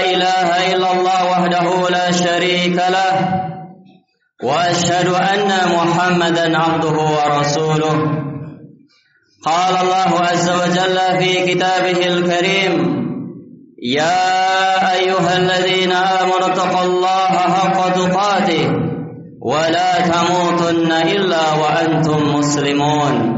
إله إلا الله وحده لا شريك له وأشهد أن محمدا عبده ورسوله. قال الله عز وجل في كتابه الكريم يا أيها الذين آمنوا اتقوا الله حق تقاته ولا تموتن إلا وأنتم مسلمون.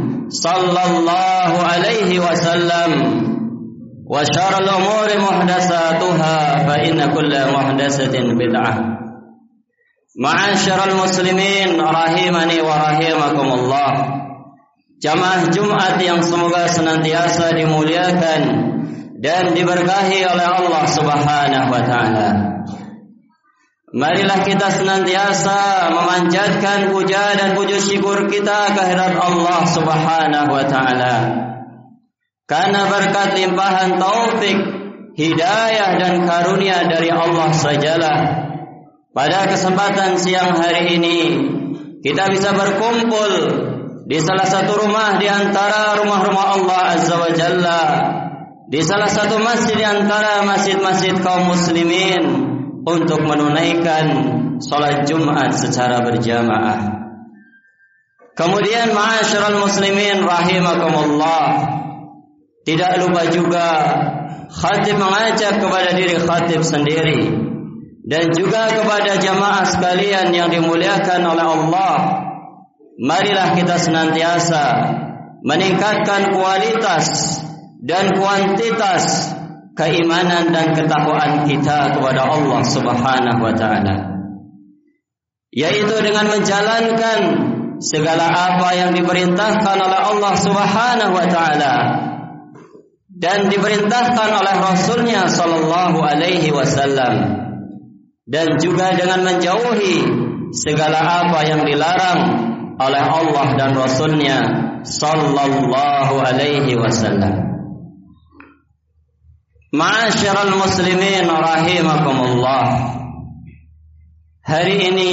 sallallahu alaihi wasallam. Wa syarrul umuri muhdatsatuha fa inna kulla muhdatsatin bid'ah. Ma'asyiral muslimin rahimani wa rahimakumullah. Jamaah Jumat yang semoga senantiasa dimuliakan dan diberkahi oleh Allah Subhanahu wa taala. Marilah kita senantiasa memanjatkan puja dan puji syukur kita kehadirat Allah Subhanahu wa taala. Karena berkat limpahan taufik, hidayah dan karunia dari Allah sajalah. Pada kesempatan siang hari ini kita bisa berkumpul di salah satu rumah di antara rumah-rumah Allah Azza wa Jalla, di salah satu masjid di antara masjid-masjid kaum muslimin untuk menunaikan salat Jumat secara berjamaah. Kemudian ma'asyiral muslimin rahimakumullah. Tidak lupa juga khatib mengajak kepada diri khatib sendiri dan juga kepada jamaah sekalian yang dimuliakan oleh Allah. Marilah kita senantiasa meningkatkan kualitas dan kuantitas keimanan dan ketakwaan kita kepada Allah Subhanahu wa taala. Yaitu dengan menjalankan segala apa yang diperintahkan oleh Allah Subhanahu wa taala dan diperintahkan oleh Rasulnya Sallallahu Alaihi Wasallam dan juga dengan menjauhi segala apa yang dilarang oleh Allah dan Rasulnya Sallallahu Alaihi Wasallam. Ma'asyiral muslimin rahimakumullah. Hari ini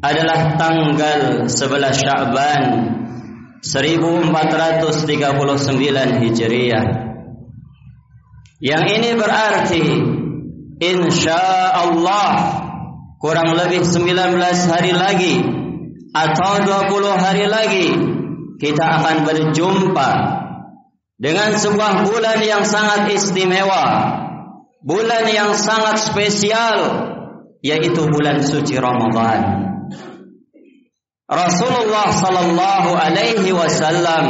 adalah tanggal 11 Sya'ban 1439 Hijriah. Yang ini berarti insya Allah kurang lebih 19 hari lagi atau 20 hari lagi kita akan berjumpa dengan sebuah bulan yang sangat istimewa, bulan yang sangat spesial, yaitu bulan suci Ramadan. Rasulullah Sallallahu Alaihi Wasallam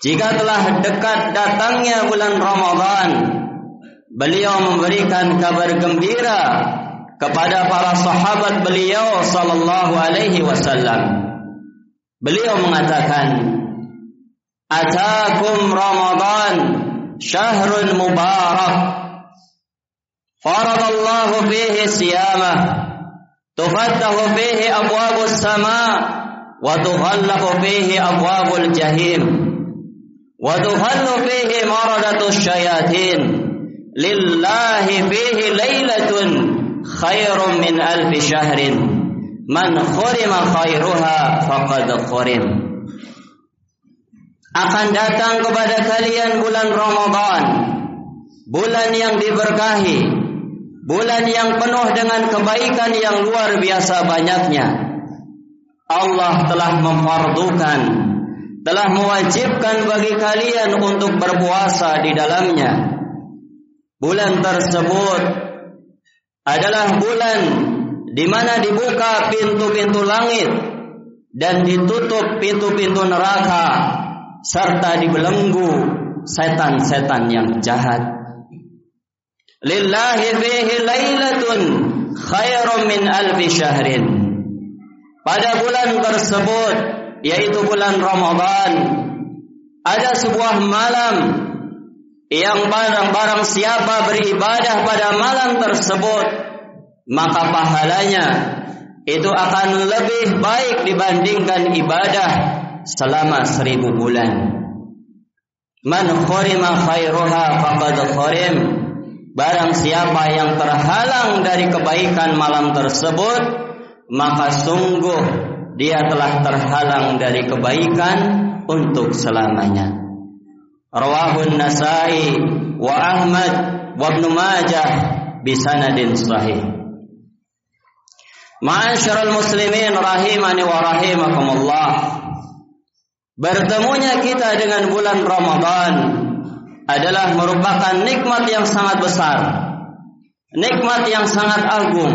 jika telah dekat datangnya bulan Ramadan, beliau memberikan kabar gembira kepada para sahabat beliau Sallallahu Alaihi Wasallam. Beliau mengatakan, أتاكم رمضان شهر مبارك فرض الله فيه صيامه. تفتح فيه أبواب السماء وتغلق فيه أبواب الجحيم. وتغل فيه مردة الشياطين. لله فيه ليلة خير من ألف شهر. من خرم خيرها فقد خرم. Akan datang kepada kalian bulan Ramadan, bulan yang diberkahi, bulan yang penuh dengan kebaikan yang luar biasa banyaknya. Allah telah memfardukan, telah mewajibkan bagi kalian untuk berpuasa di dalamnya. Bulan tersebut adalah bulan di mana dibuka pintu-pintu langit dan ditutup pintu-pintu neraka serta dibelenggu setan-setan yang jahat. Lillahi fihi lailatun khairum min alfi syahrin. Pada bulan tersebut yaitu bulan Ramadan ada sebuah malam yang barang-barang siapa beribadah pada malam tersebut maka pahalanya itu akan lebih baik dibandingkan ibadah selama seribu bulan. Man khurima khairuha faqad khurim. Barang siapa yang terhalang dari kebaikan malam tersebut, maka sungguh dia telah terhalang dari kebaikan untuk selamanya. Rawahun Nasai wa Ahmad wa Ibn Majah bisanadin sahih. Ma'asyiral muslimin rahimani wa rahimakumullah. Bertemunya kita dengan bulan Ramadan adalah merupakan nikmat yang sangat besar. Nikmat yang sangat agung.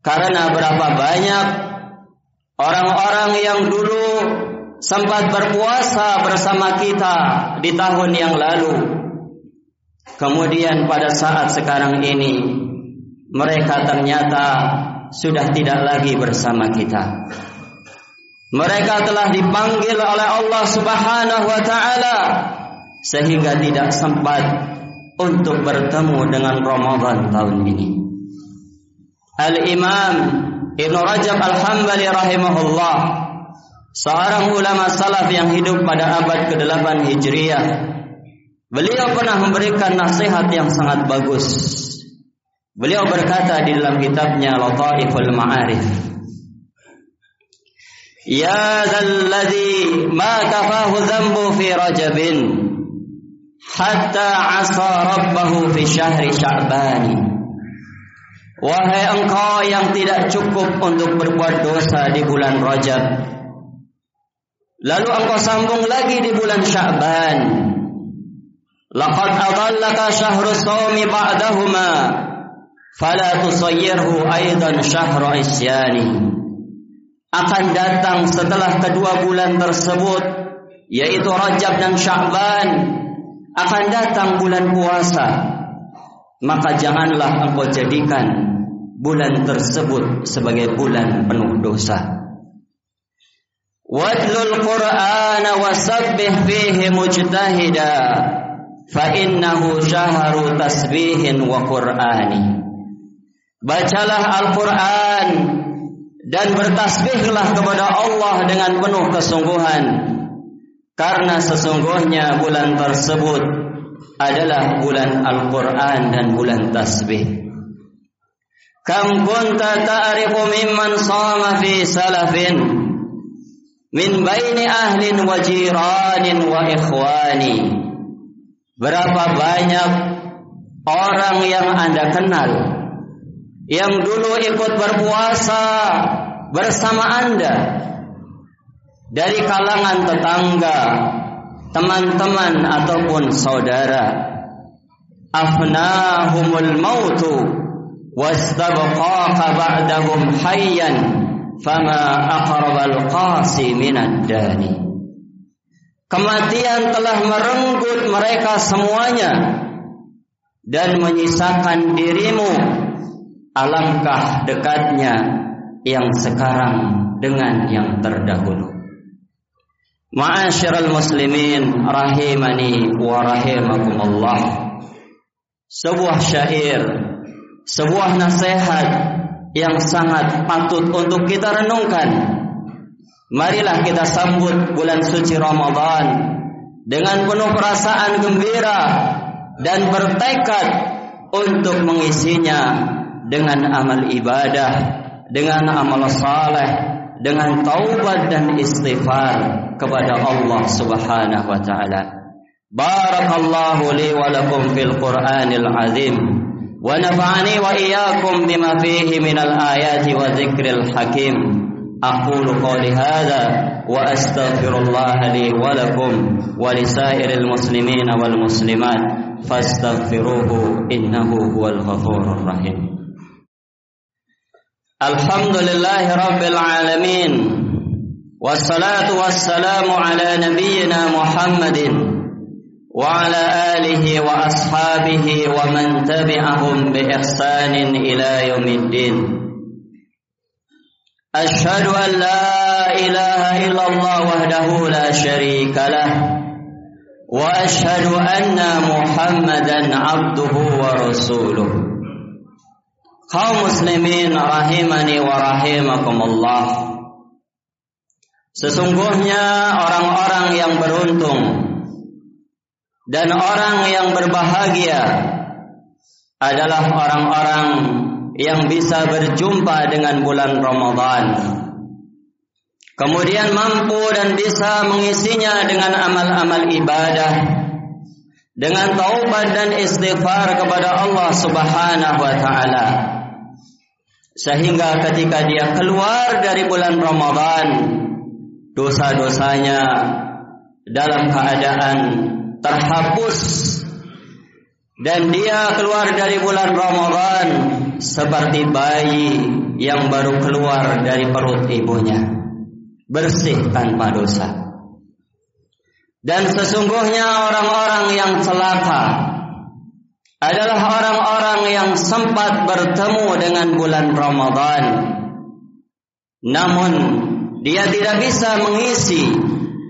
Karena berapa banyak orang-orang yang dulu sempat berpuasa bersama kita di tahun yang lalu. Kemudian pada saat sekarang ini mereka ternyata sudah tidak lagi bersama kita. Mereka telah dipanggil oleh Allah Subhanahu wa taala sehingga tidak sempat untuk bertemu dengan Ramadan tahun ini. Al-Imam Ibn Rajab Al-Hambali rahimahullah seorang ulama salaf yang hidup pada abad ke-8 Hijriah. Beliau pernah memberikan nasihat yang sangat bagus. Beliau berkata di dalam kitabnya Lataiful Ma'arif. Ya dzalladzi ma kafahu dzambu fi Rajabin hatta asa rabbahu fi syahri Sya'ban. Wahai engkau yang tidak cukup untuk berbuat dosa di bulan Rajab Lalu engkau sambung lagi di bulan Sya'ban. Laqad adallaka syahru sawmi ba'dahuma fala tusayyirhu aidan syahra isyani. Akan datang setelah kedua bulan tersebut yaitu Rajab dan Sya'ban akan datang bulan puasa. Maka janganlah engkau jadikan bulan tersebut sebagai bulan penuh dosa. Watlul Qur'an wasabbih fihi mujtahida fa innahu syahru tasbihin wa qur'ani. Bacalah Al-Qur'an dan bertasbihlah kepada Allah dengan penuh kesungguhan karena sesungguhnya bulan tersebut adalah bulan Al-Qur'an dan bulan tasbih. Kam kunta ta'rifu mimman sama fi salafin min baini ahlin wa jiranin wa ikhwani berapa banyak orang yang Anda kenal yang dulu ikut berpuasa bersama Anda. Dari kalangan tetangga, teman-teman ataupun saudara. Afnahumul mautu wastabqaka ba'dahum hayyan fama aqrabal qasi minad dani. Kematian telah merenggut mereka semuanya dan menyisakan dirimu alangkah dekatnya yang sekarang dengan yang terdahulu. Ma'asyiral muslimin rahimani wa rahimakumullah. Sebuah syair, sebuah nasihat yang sangat patut untuk kita renungkan. Marilah kita sambut bulan suci Ramadan dengan penuh perasaan gembira dan bertekad untuk mengisinya dengan amal ibadah, dengan amal saleh, dengan taubat dan istighfar kepada Allah Subhanahu wa taala. Barakallahu li wa lakum fil Qur'anil azim wa nafa'ani wa iyyakum bima fihi minal ayati wa dzikril hakim. Aqulu qawli hadza wa astaghfirullah li wa lakum wa lisairil muslimina wal muslimat fastaghfiruhu innahu huwal ghafurur rahim. الحمد لله رب العالمين والصلاة والسلام على نبينا محمد وعلى آله وأصحابه ومن تبعهم بإحسان إلى يوم الدين أشهد أن لا إله إلا الله وحده لا شريك له وأشهد أن محمدا عبده ورسوله kaum muslimin rahimani wa rahimakumullah. Sesungguhnya orang-orang yang beruntung dan orang yang berbahagia adalah orang-orang yang bisa berjumpa dengan bulan Ramadan. Kemudian mampu dan bisa mengisinya dengan amal-amal ibadah dengan taubat dan istighfar kepada Allah Subhanahu wa taala sehingga ketika dia keluar dari bulan Ramadan dosa-dosanya dalam keadaan terhapus. Dan dia keluar dari bulan Ramadan seperti bayi yang baru keluar dari perut ibunya bersih tanpa dosa. Dan sesungguhnya orang-orang yang celaka adalah orang-orang yang sempat bertemu dengan bulan Ramadan. Namun dia tidak bisa mengisi,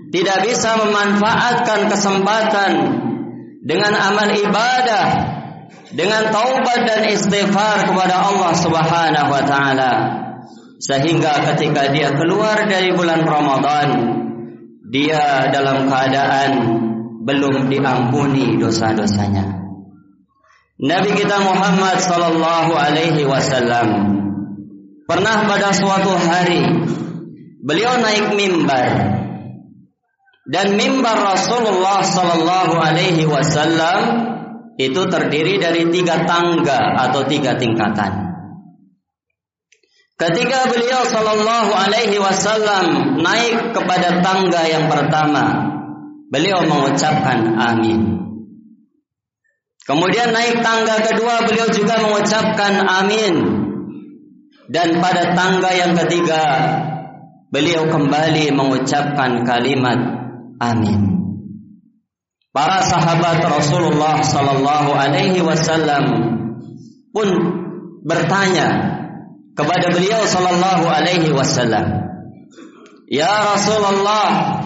tidak bisa memanfaatkan kesempatan dengan amal ibadah, dengan taubat dan istighfar kepada Allah Subhanahu wa taala. Sehingga ketika dia keluar dari bulan Ramadan, dia dalam keadaan belum diampuni dosa-dosanya. Nabi kita Muhammad sallallahu alaihi wasallam pernah pada suatu hari beliau naik mimbar dan mimbar Rasulullah sallallahu alaihi wasallam itu terdiri dari tiga tangga atau tiga tingkatan. Ketika beliau sallallahu alaihi wasallam naik kepada tangga yang pertama, beliau mengucapkan amin. Kemudian naik tangga kedua beliau juga mengucapkan amin. Dan pada tangga yang ketiga beliau kembali mengucapkan kalimat amin. Para sahabat Rasulullah sallallahu alaihi wasallam pun bertanya kepada beliau sallallahu alaihi wasallam, "Ya Rasulullah,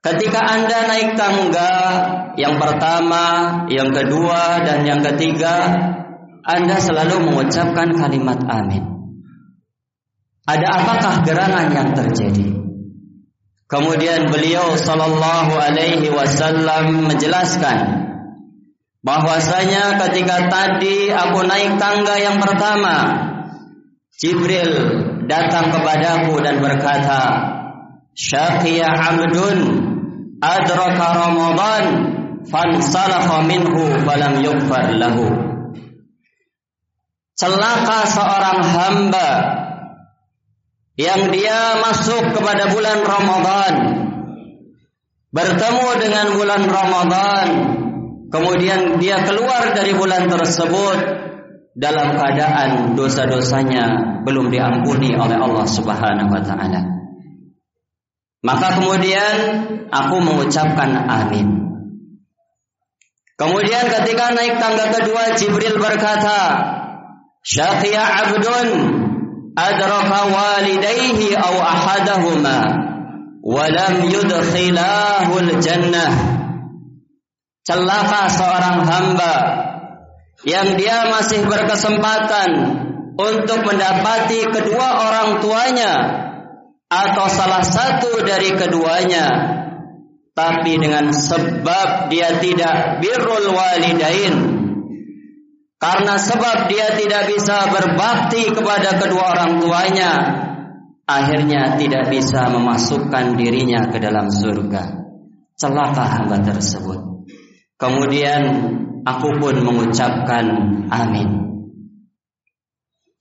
Ketika Anda naik tangga yang pertama, yang kedua, dan yang ketiga, Anda selalu mengucapkan kalimat amin. Ada apakah gerangan yang terjadi? Kemudian beliau sallallahu alaihi wasallam menjelaskan bahwasanya ketika tadi aku naik tangga yang pertama, Jibril datang kepadaku dan berkata, "Syaqiya 'abdun adraka Ramadan fansalakha minhu falam yughfar lahu. Celaka seorang hamba yang dia masuk kepada bulan Ramadan bertemu dengan bulan Ramadan kemudian dia keluar dari bulan tersebut dalam keadaan dosa-dosanya belum diampuni oleh Allah Subhanahu wa taala. Maka kemudian aku mengucapkan amin. Kemudian ketika naik tangga kedua Jibril berkata, "Syaqiya 'abdun adraka walidayhi aw ahadahuma wa lam yudkhilahu al-jannah." Celaka seorang hamba yang dia masih berkesempatan untuk mendapati kedua orang tuanya atau salah satu dari keduanya. Tapi dengan sebab dia tidak birrul walidain. Karena sebab dia tidak bisa berbakti kepada kedua orang tuanya akhirnya tidak bisa memasukkan dirinya ke dalam surga. Celaka hamba tersebut. Kemudian aku pun mengucapkan amin.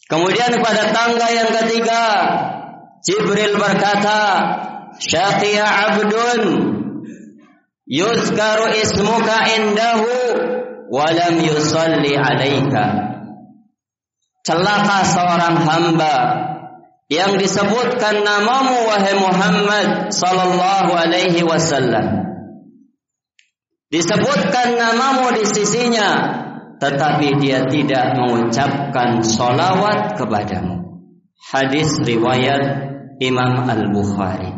Kemudian pada tangga yang ketiga Jibril berkata, "Syaqiya 'abdun yuzkaru ismuka indahu wa lam yusalli 'alaika." celaka seorang hamba yang disebutkan namamu wahai Muhammad sallallahu alaihi wasallam disebutkan namamu di sisinya tetapi dia tidak mengucapkan solawat kepadamu hadis riwayat Imam Al-Bukhari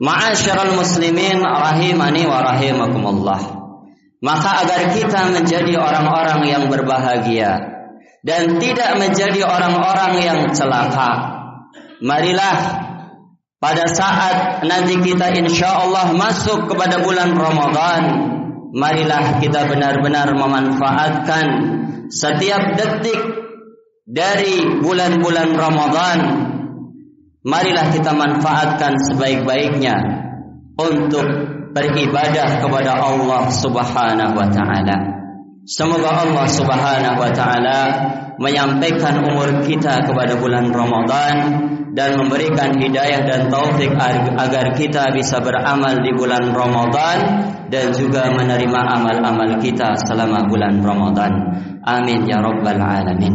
Ma'asyiral muslimin rahimani wa rahimakumullah maka agar kita menjadi orang-orang yang berbahagia dan tidak menjadi orang-orang yang celaka marilah pada saat nanti kita insya Allah masuk kepada bulan Ramadan, marilah kita benar-benar memanfaatkan setiap detik dari bulan-bulan Ramadan. Marilah kita manfaatkan sebaik-baiknya untuk beribadah kepada Allah Subhanahu wa taala. Semoga Allah Subhanahu wa taala menyampaikan umur kita kepada bulan Ramadan dan memberikan hidayah dan taufik agar kita bisa beramal di bulan Ramadan dan juga menerima amal-amal kita selama bulan Ramadan. Amin ya rabbal alamin.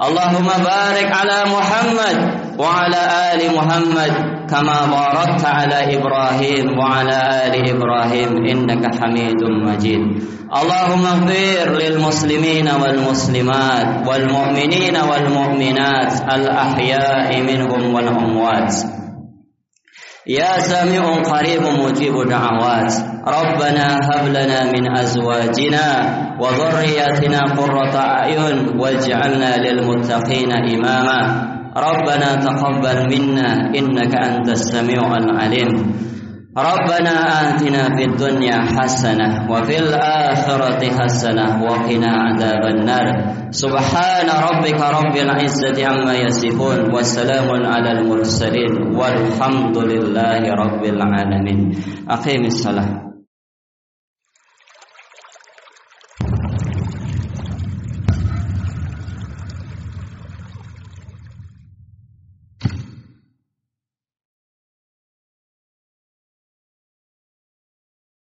اللهم بارك على محمد وعلى آل محمد كما باركت على إبراهيم وعلى آل إبراهيم إنك حميد مجيد. اللهم اغفر للمسلمين والمسلمات والمؤمنين والمؤمنات الأحياء منهم والأموات. يا سامع قريب مجيب دعوات. ربنا هب لنا من أزواجنا وذرياتنا قرة أعين واجعلنا للمتقين إماما. ربنا تقبل منا إنك أنت السميع العليم. ربنا آتنا في الدنيا حسنة وفي الآخرة حسنة وقنا عذاب النار سبحان ربك رب العزة عما يصفون وسلام على المرسلين والحمد لله رب العالمين أقيم الصلاة